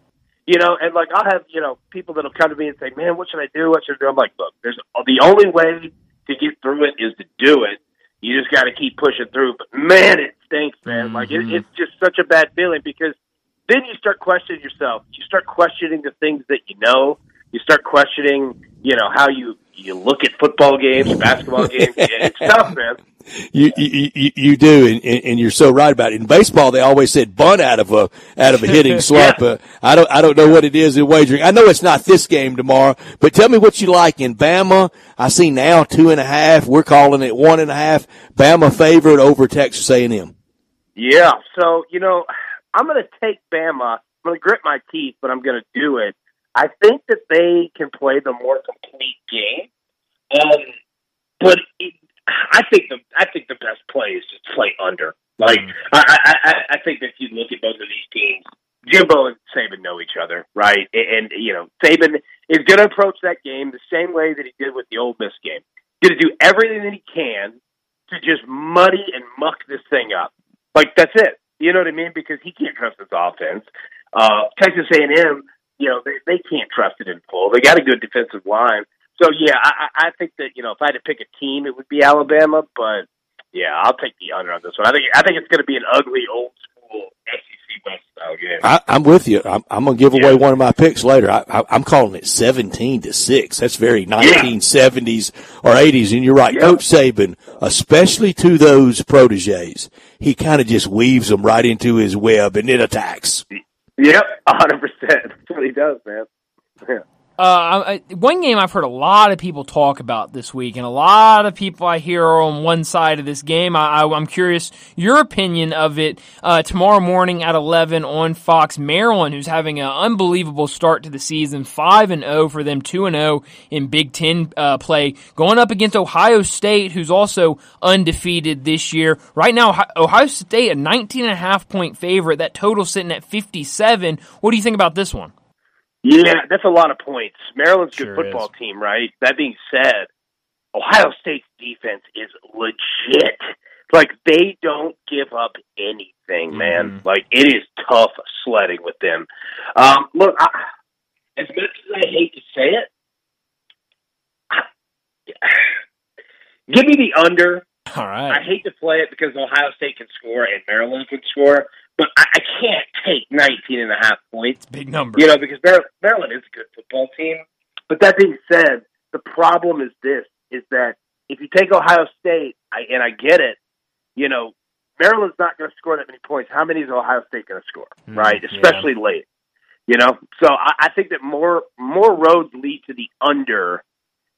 You know, and like I'll have, you know, people that'll come to me and say, "Man, what should I do? What should I do?" I'm like, "Look, there's the only way to get through it is to do it. You just got to keep pushing through." But man, it stinks, man. Mm-hmm. Like it, it's just such a bad feeling because then you start questioning yourself. You start questioning the things that you know. You start questioning, you know, how you you look at football games, basketball games. It's tough, man. You, you you do, and, and you're so right about it. In baseball, they always said bunt out of a out of a hitting slump. yeah. uh, I don't I don't know what it is in wagering. I know it's not this game tomorrow, but tell me what you like in Bama. I see now two and a half. We're calling it one and a half. Bama favorite over Texas A&M. Yeah, so you know, I'm going to take Bama. I'm going to grit my teeth, but I'm going to do it. I think that they can play the more complete game. Um, but it, I think the I think the best play is just play under. Like mm. I, I I think that if you look at both of these teams, Jimbo and Saban know each other, right? And, and you know Saban is going to approach that game the same way that he did with the Ole Miss game. Going to do everything that he can to just muddy and muck this thing up. Like that's it. You know what I mean? Because he can't trust his offense. Uh, Texas A&M you know, they, they can't trust it in full. They got a good defensive line. So yeah, I, I think that you know if I had to pick a team, it would be Alabama. But yeah, I'll take the under on this one. I think I think it's going to be an ugly old school SEC West style game. I, I'm with you. I'm, I'm going to give away yeah. one of my picks later. I, I'm calling it 17 to six. That's very 1970s or 80s. And you're right, Coach Saban, especially to those proteges, he kind of just weaves them right into his web and it attacks. Yep, 100. percent That's what he does, man. Yeah. Uh, one game I've heard a lot of people talk about this week, and a lot of people I hear are on one side of this game. I, am curious your opinion of it. Uh, tomorrow morning at 11 on Fox, Maryland, who's having an unbelievable start to the season, five and 0 for them, two and 0 in Big Ten uh, play, going up against Ohio State, who's also undefeated this year. Right now, Ohio State a 19 and a half point favorite. That total sitting at 57. What do you think about this one? Yeah, that's a lot of points. Maryland's a good football is. team, right? That being said, Ohio State's defense is legit. Like they don't give up anything, man. Mm-hmm. Like it is tough sledding with them. Um, look, I, as much as I hate to say it, I, give me the under. All right. I hate to play it because Ohio State can score and Maryland can score, but I, I can't take 19 and a half points. Big number. You know, because Maryland is a good football team. But that being said, the problem is this, is that if you take Ohio State, I, and I get it, you know, Maryland's not going to score that many points. How many is Ohio State going to score, mm, right? Especially yeah. late. You know, so I, I think that more more roads lead to the under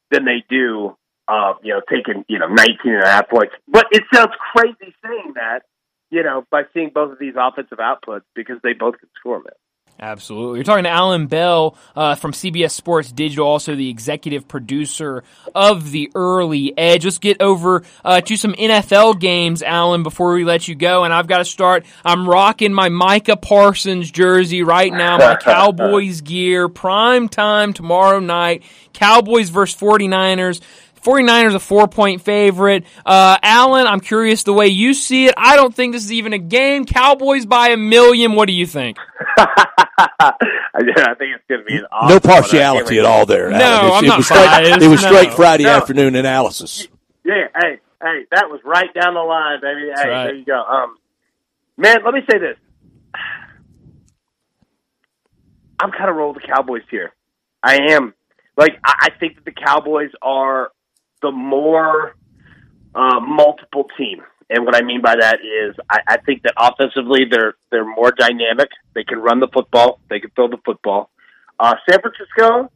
than they do, uh, you know, taking you know nineteen and a half points. But it sounds crazy saying that you know, by seeing both of these offensive outputs because they both can score, man. Absolutely. You're talking to Allan Bell uh, from CBS Sports Digital, also the executive producer of the Early Edge. Let's get over uh, to some NFL games, Allan, before we let you go. And I've got to start. I'm rocking my Micah Parsons jersey right now, my Cowboys gear. Prime time tomorrow night. Cowboys versus 49ers. 49ers a four point favorite. Uh, Allan, I'm curious the way you see it. I don't think this is even a game. Cowboys by a million. What do you think? I think it's going to be an awesome no partiality at all there. No, I'm it, not was biased. straight, It was no. straight Friday no. afternoon analysis. Yeah, hey, hey, that was right down the line, baby. That's hey, right. there you go. Um, man, let me say this. I'm kind of rolling the Cowboys here. I am. Like, I, I think that the Cowboys are the more uh, multiple team. And what I mean by that is, I, I think that offensively they're they're more dynamic. They can run the football. They can throw the football. Uh, San Francisco.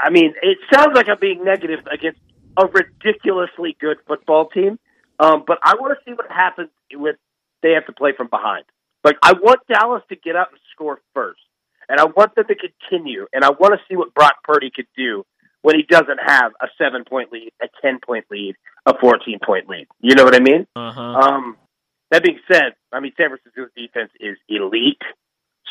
I mean, it sounds like I'm being negative against a ridiculously good football team, um, but I want to see what happens with they have to play from behind. Like I want Dallas to get up and score first, and I want them to continue, and I want to see what Brock Purdy could do when he doesn't have a seven point lead, a ten point lead, a fourteen point lead. You know what I mean? Uh-huh. Um, that being said, I mean San Francisco's defense is elite.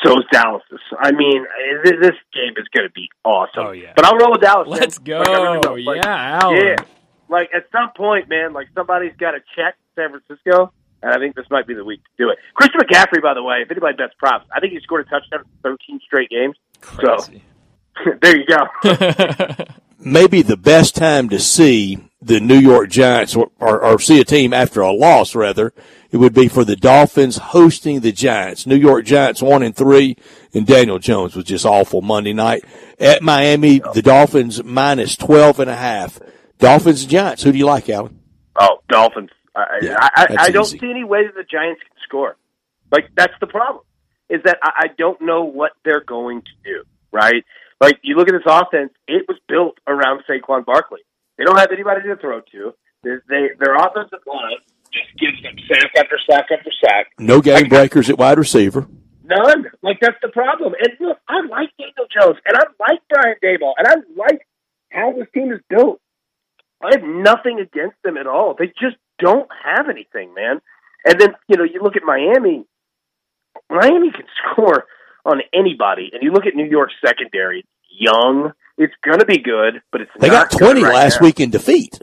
So is Dallas's. I mean, this game is going to be awesome. Oh yeah. But I'll roll with Dallas. Let's man. go. Like, like, yeah, Allan. yeah. Like at some point, man, like somebody's got to check San Francisco. And I think this might be the week to do it. Christian McCaffrey, by the way, if anybody bets props, I think he scored a touchdown in 13 straight games. Crazy. So there you go. maybe the best time to see the New York Giants or, or, or, see a team after a loss, rather, it would be for the Dolphins hosting the Giants. New York Giants one and three, and Daniel Jones was just awful Monday night at Miami. The Dolphins minus twelve and a half. Dolphins and Giants. Who do you like, Allan? Oh, Dolphins. I, yeah, I, I, I don't easy. see any way that the Giants can score. Like that's the problem. Is that I, I don't know what they're going to do. Right? Like you look at this offense, it was built around Saquon Barkley. They don't have anybody to throw to. They, they their offensive line just gives them sack after sack after sack. No game like, breakers at wide receiver. None. Like that's the problem. And look, I like Daniel Jones, and I like Brian Daboll, and I like how this team is built. I have nothing against them at all. They just don't have anything, man. And then you know you look at Miami. Miami can score on anybody. And you look at New York's secondary, young. It's going to be good, but it's they got twenty right last now. week in defeat.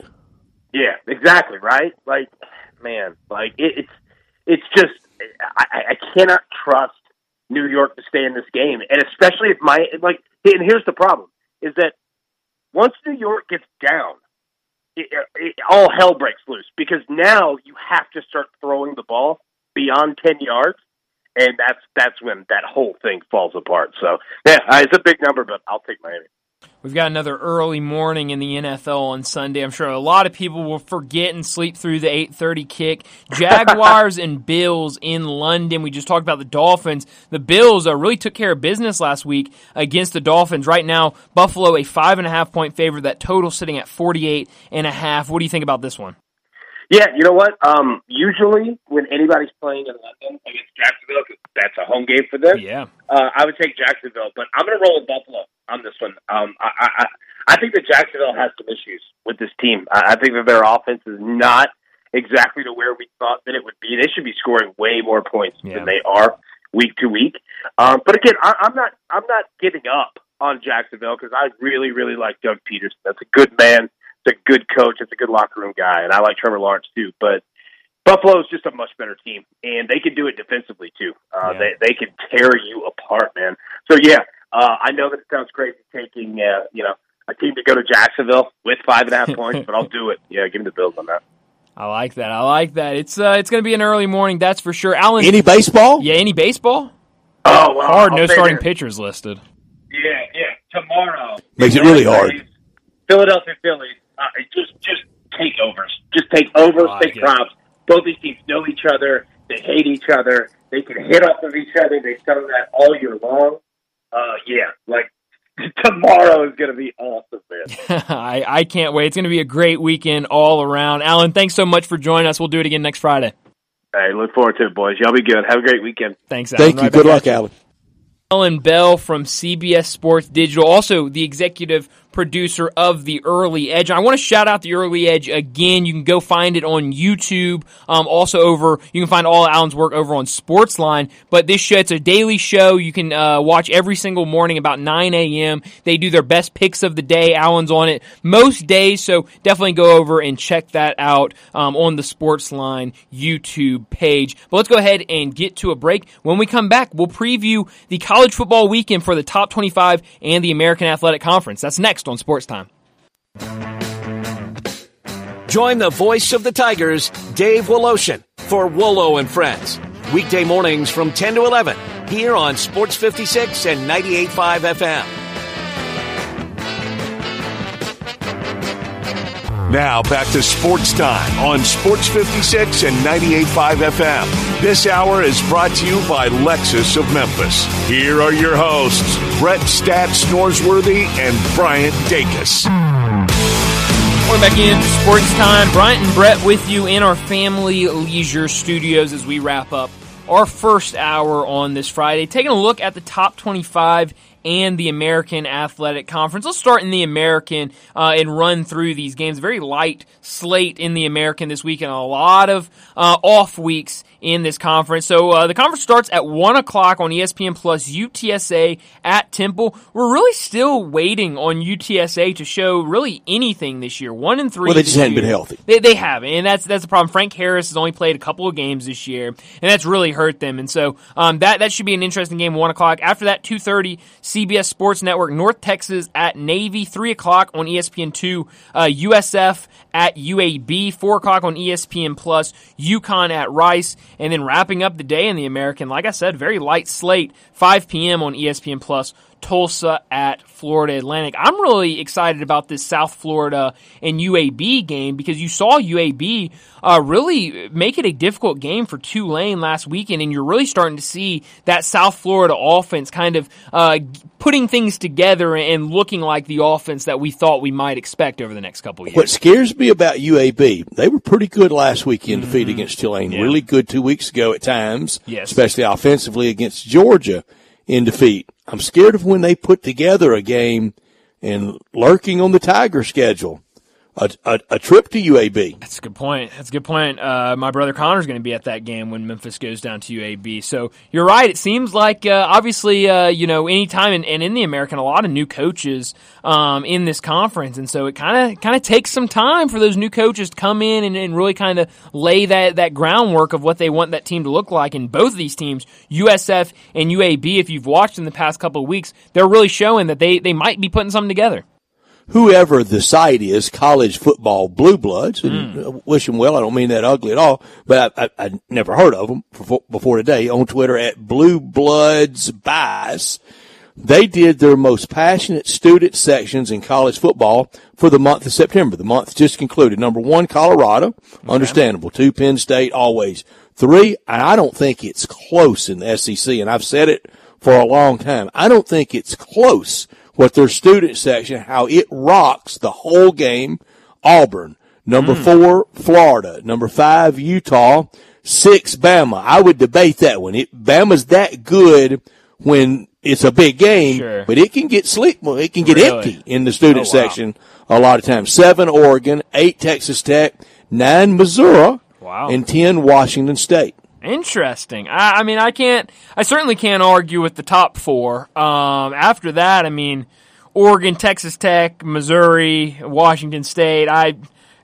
Yeah, exactly right. Like, man, like it, it's it's just I, I cannot trust New York to stay in this game, and especially if my like. And here's the problem: is that once New York gets down, it, it, all hell breaks loose because now you have to start throwing the ball beyond ten yards and that's that's when that whole thing falls apart. So yeah, uh, it's a big number, but I'll take Miami. We've got another early morning in the NFL on Sunday. I'm sure a lot of people will forget and sleep through the 8:30 kick. Jaguars and Bills in London. We just talked about the Dolphins. The Bills uh, really took care of business last week against the Dolphins. Right now, Buffalo a five and a half point favorite. That total sitting at 48 and a half. What do you think about this one? Yeah, you know what? Um, usually when anybody's playing in London against Jacksonville, cause that's a home game for them. Yeah, uh, I would take Jacksonville, but I'm going to roll with Buffalo on this one. Um, I, I, I think that Jacksonville has some issues with this team. I, I think that their offense is not exactly to where we thought that it would be. They should be scoring way more points yeah. than they are week to week. Um, but again, I, I'm not I'm not giving up on Jacksonville because I really really like Doug Pederson. That's a good man a good coach. It's a good locker room guy, and I like Trevor Lawrence too. But Buffalo is just a much better team, and they can do it defensively too. Uh, yeah. They they can tear you apart, man. So yeah, uh, I know that it sounds crazy taking uh, you know a team to go to Jacksonville with five and a half points, but I'll do it. Yeah, give me the Bills on that. I like that. I like that. It's uh, it's going to be an early morning, that's for sure. Allan, any baseball? Yeah, any baseball? Oh, well, hard. I'll no starting pitchers listed. Yeah, yeah. Tomorrow makes it really hard. Philadelphia Phillies uh, just just takeovers, just take overs, oh, take props. Both these teams know each other. They hate each other. They can hit off of each other. They tell that all year long. Uh, yeah, like tomorrow is going to be awesome, man. I, I can't wait. It's going to be a great weekend all around. Allan, thanks so much for joining us. We'll do it again next Friday. Hey, look forward to it, boys. Y'all be good. Have a great weekend. Thanks, Allan. Thank you. Good luck, Allan. Allan Bell from CBS Sports Digital, also the executive producer of The Early Edge. I want to shout out The Early Edge again. You can go find it on YouTube. Um, also over, you can find all Allan's work over on Sportsline. But this show, it's a daily show. You can uh, watch every single morning about 9 a.m. They do their best picks of the day. Allan's on it most days, so definitely go over and check that out um, on the Sportsline YouTube page. But let's go ahead and get to a break. When we come back, we'll preview the college football weekend for the top 25 and the American Athletic Conference. That's next next on Sports Time. Join the voice of the Tigers, Dave Woloshin, for Wolo and Friends. Weekday mornings from 10 to 11 here on Sports 56 and 98.5 FM. Now back to sports time on Sports 56 and 98.5 FM. This hour is brought to you by Lexus of Memphis. Here are your hosts, Brett Stats Norsworthy and Bryant Dacus. Welcome back into sports time. Bryant and Brett with you in our family leisure studios as we wrap up our first hour on this Friday. Taking a look at the top 25 and the American Athletic Conference. Let's start in the American uh, and run through these games. Very light slate in the American this week and a lot of uh, off weeks in this conference. So uh, the conference starts at 1 o'clock on ESPN Plus, UTSA at Temple. We're really still waiting on UTSA to show really anything this year. 1 and 3. Well, they just haven't been healthy. They, they haven't, and that's that's the problem. Frank Harris has only played a couple of games this year, and that's really hurt them. And so um, that, that should be an interesting game, 1 o'clock. After that, 2.30, CBS Sports Network, North Texas at Navy, 3 o'clock on ESPN2, uh, USF at UAB, 4 o'clock on ESPN Plus, UConn at Rice, and then wrapping up the day in the American, like I said, very light slate, 5 p.m. on ESPN Plus, Tulsa at Florida Atlantic. I'm really excited about this South Florida and UAB game because you saw UAB uh, really make it a difficult game for Tulane last weekend, and you're really starting to see that South Florida offense kind of uh, putting things together and looking like the offense that we thought we might expect over the next couple of years. What scares me about UAB, they were pretty good last weekend mm-hmm. defeat against Tulane. Yeah. Really good two weeks ago at times, yes. especially offensively against Georgia in defeat. I'm scared of when they put together a game and lurking on the Tiger schedule a, a, a, trip to UAB. That's a good point. That's a good point. Uh, my brother Connor's going to be at that game when Memphis goes down to UAB. So you're right. It seems like uh, obviously uh, you know anytime and, and in the American, a lot of new coaches um, in this conference, and so it kind of kind of takes some time for those new coaches to come in and, and really kind of lay that that groundwork of what they want that team to look like. And both of these teams, USF and UAB, if you've watched in the past couple of weeks, they're really showing that they they might be putting something together. Whoever the site is, college football blue bloods, and mm. wish them well. I don't mean that ugly at all, but I, I, I never heard of them before, before, today on Twitter at blue bloods bias. They did their most passionate student sections in college football for the month of September. The month just concluded. Number one, Colorado. Okay. Understandable. Two, Penn State, always. Three, I don't think it's close in the SEC, and I've said it for a long time. I don't think it's close what their student section, how it rocks the whole game. Auburn. Number mm. four, Florida. Number five, Utah. Six, Bama. I would debate that one. It, Bama's that good when it's a big game, sure. but it can get sleep. It can get really? empty in the student oh, wow. section a lot of times. Seven, Oregon. Eight, Texas Tech. Nine, Missouri. Wow. And ten, Washington State. Interesting. I, I, mean, I can't. I certainly can't argue with the top four. Um, after that, I mean, Oregon, Texas Tech, Missouri, Washington State. I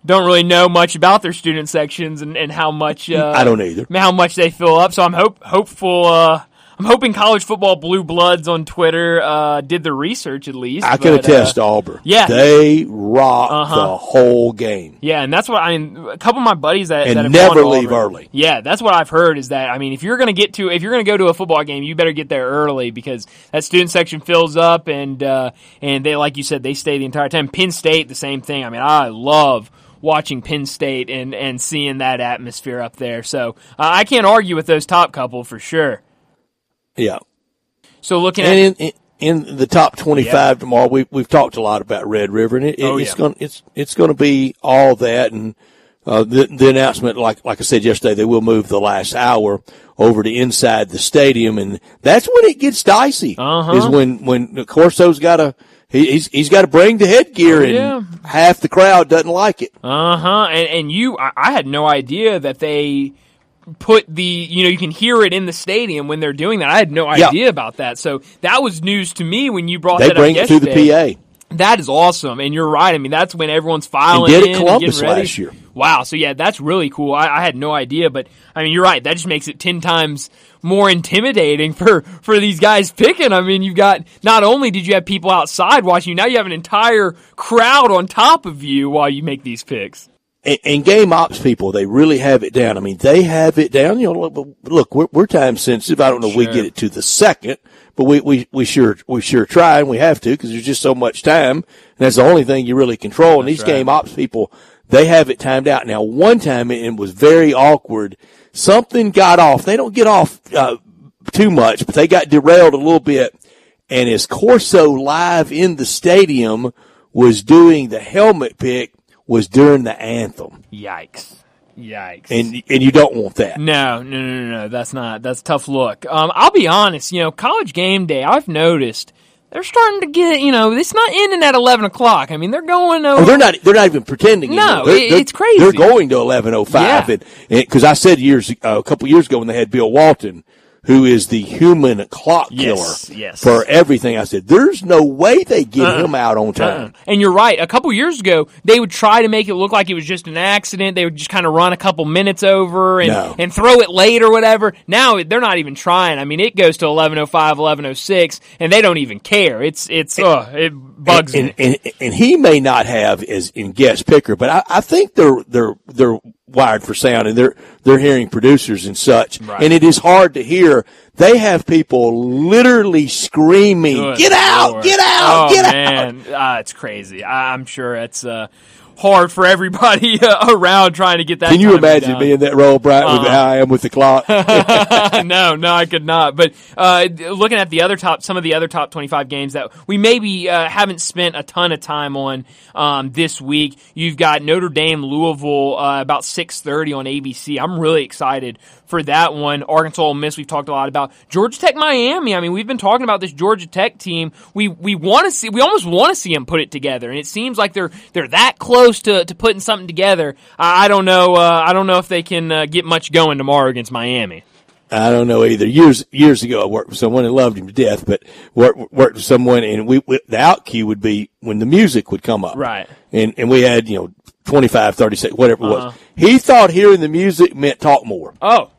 don't really know much about their student sections and, and how much. Uh, I don't either. How much they fill up. So I'm hope hopeful. Uh, I'm hoping college football blue bloods on Twitter uh, did the research at least. I can attest uh, Auburn. Yeah, they rock uh-huh. the whole game. Yeah, and that's what I mean. A couple of my buddies that and that never leave Auburn, early. Yeah, that's what I've heard. Is that I mean, if you're going to get to if you're going to go to a football game, you better get there early because that student section fills up and uh, and they like you said they stay the entire time. Penn State the same thing. I mean, I love watching Penn State and, and seeing that atmosphere up there. So uh, I can't argue with those top couple for sure. Yeah. So looking and at in, in, in the top twenty five yeah. tomorrow, we we've talked a lot about Red River, and it, oh, it's yeah. going it's it's going to be all that, and uh, the the announcement, like like I said yesterday, they will move the last hour over to inside the stadium, and that's when it gets dicey. Uh-huh. Is when when Corso's got to he's he's got to bring the headgear, oh, yeah. and half the crowd doesn't like it. Uh huh. And and you, I, I had no idea that they put the you know you can hear it in the stadium when they're doing that. I had no idea about that. So that was news to me when you brought they that bring up it through the PA. That is awesome, and you're right. I mean, that's when everyone's filing and did it Columbus last year. Wow, so yeah, that's really cool. I, I, had no idea, but I mean, you're right. That just makes it ten times more intimidating for for these guys picking. I mean, you've got not only did you have people outside watching you, now you have an entire crowd on top of you while you make these picks and, and, game ops people, they really have it down. I mean, they have it down. You know, look, look we're, we're time sensitive. I don't know if we get it to the second, but we, we, we sure, we sure try and we have to because there's just so much time. And that's the only thing you really control. And these right. game ops people, they have it timed out. Now, one time it was very awkward. Something got off. They don't get off, uh, too much, but they got derailed a little bit. And as Corso live in the stadium was doing the helmet pick, was during the anthem. Yikes. Yikes. And and you don't want that. No, no, no, no, no. That's not that's tough look. Um, I'll be honest, you know, college game day, I've noticed they're starting to get, you know, it's not ending at eleven o'clock. I mean, they're going over. Oh, they're not. They're not even pretending. No, they're, they're, it's crazy. They're going to eleven oh five, and because I said years uh, a couple years ago when they had Bill Walton, who is the human clock killer yes, yes. for everything. I said, there's no way they get uh-uh. him out on time. Uh-uh. And you're right. A couple years ago, they would try to make it look like it was just an accident. They would just kind of run a couple minutes over and, no. and throw it late or whatever. Now they're not even trying. I mean, it goes to 1105, 1106, and they don't even care. It's, it's, and, uh, it bugs and, me. And, and, he may not have as in guest picker, but I, I think they're, they're, they're wired for sound and they're they're hearing producers and such right. and it is hard to hear they have people literally screaming Good get out Lord. get out oh, get man. out uh, it's crazy i'm sure it's uh hard for everybody around trying to get that. Can you imagine me in that role, Brian, uh, with uh-huh. how I am with the clock? no, no, I could not. But uh, looking at the other top, some of the other top twenty-five games that we maybe uh, haven't spent a ton of time on um, this week, you've got Notre Dame, Louisville, uh, about six thirty on ABC. I'm really excited for that one. Arkansas, Ole Miss, we've talked a lot about Georgia Tech, Miami. I mean, we've been talking about this Georgia Tech team. We we want to see, we almost want to see them put it together, and it seems like they're they're that close to, to putting something together. I, I don't know. Uh, I don't know if they can uh, get much going tomorrow against Miami. I don't know either. Years years ago, I worked with someone and loved him to death, but worked, worked with someone, and we, we the out cue would be when the music would come up, right? And and we had you know 25, 30 seconds, whatever it uh-huh. was. He thought hearing the music meant talk more. Oh,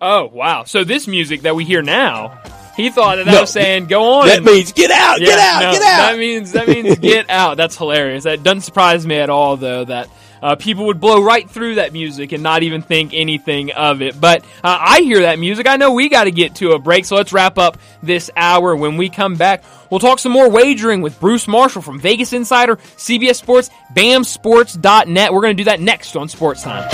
Oh, wow. So this music that we hear now He thought that No. was saying, "Go on." That and- means get out, get out, no, get out. That means that means get out. That's hilarious. That doesn't surprise me at all, though. That uh, people would blow right through that music and not even think anything of it. But uh, I hear that music. I know we got to get to a break, so let's wrap up this hour. When we come back, we'll talk some more wagering with Bruce Marshall from Vegas Insider, CBS Sports, BAMSports.net. We're going to do that next on Sports Time.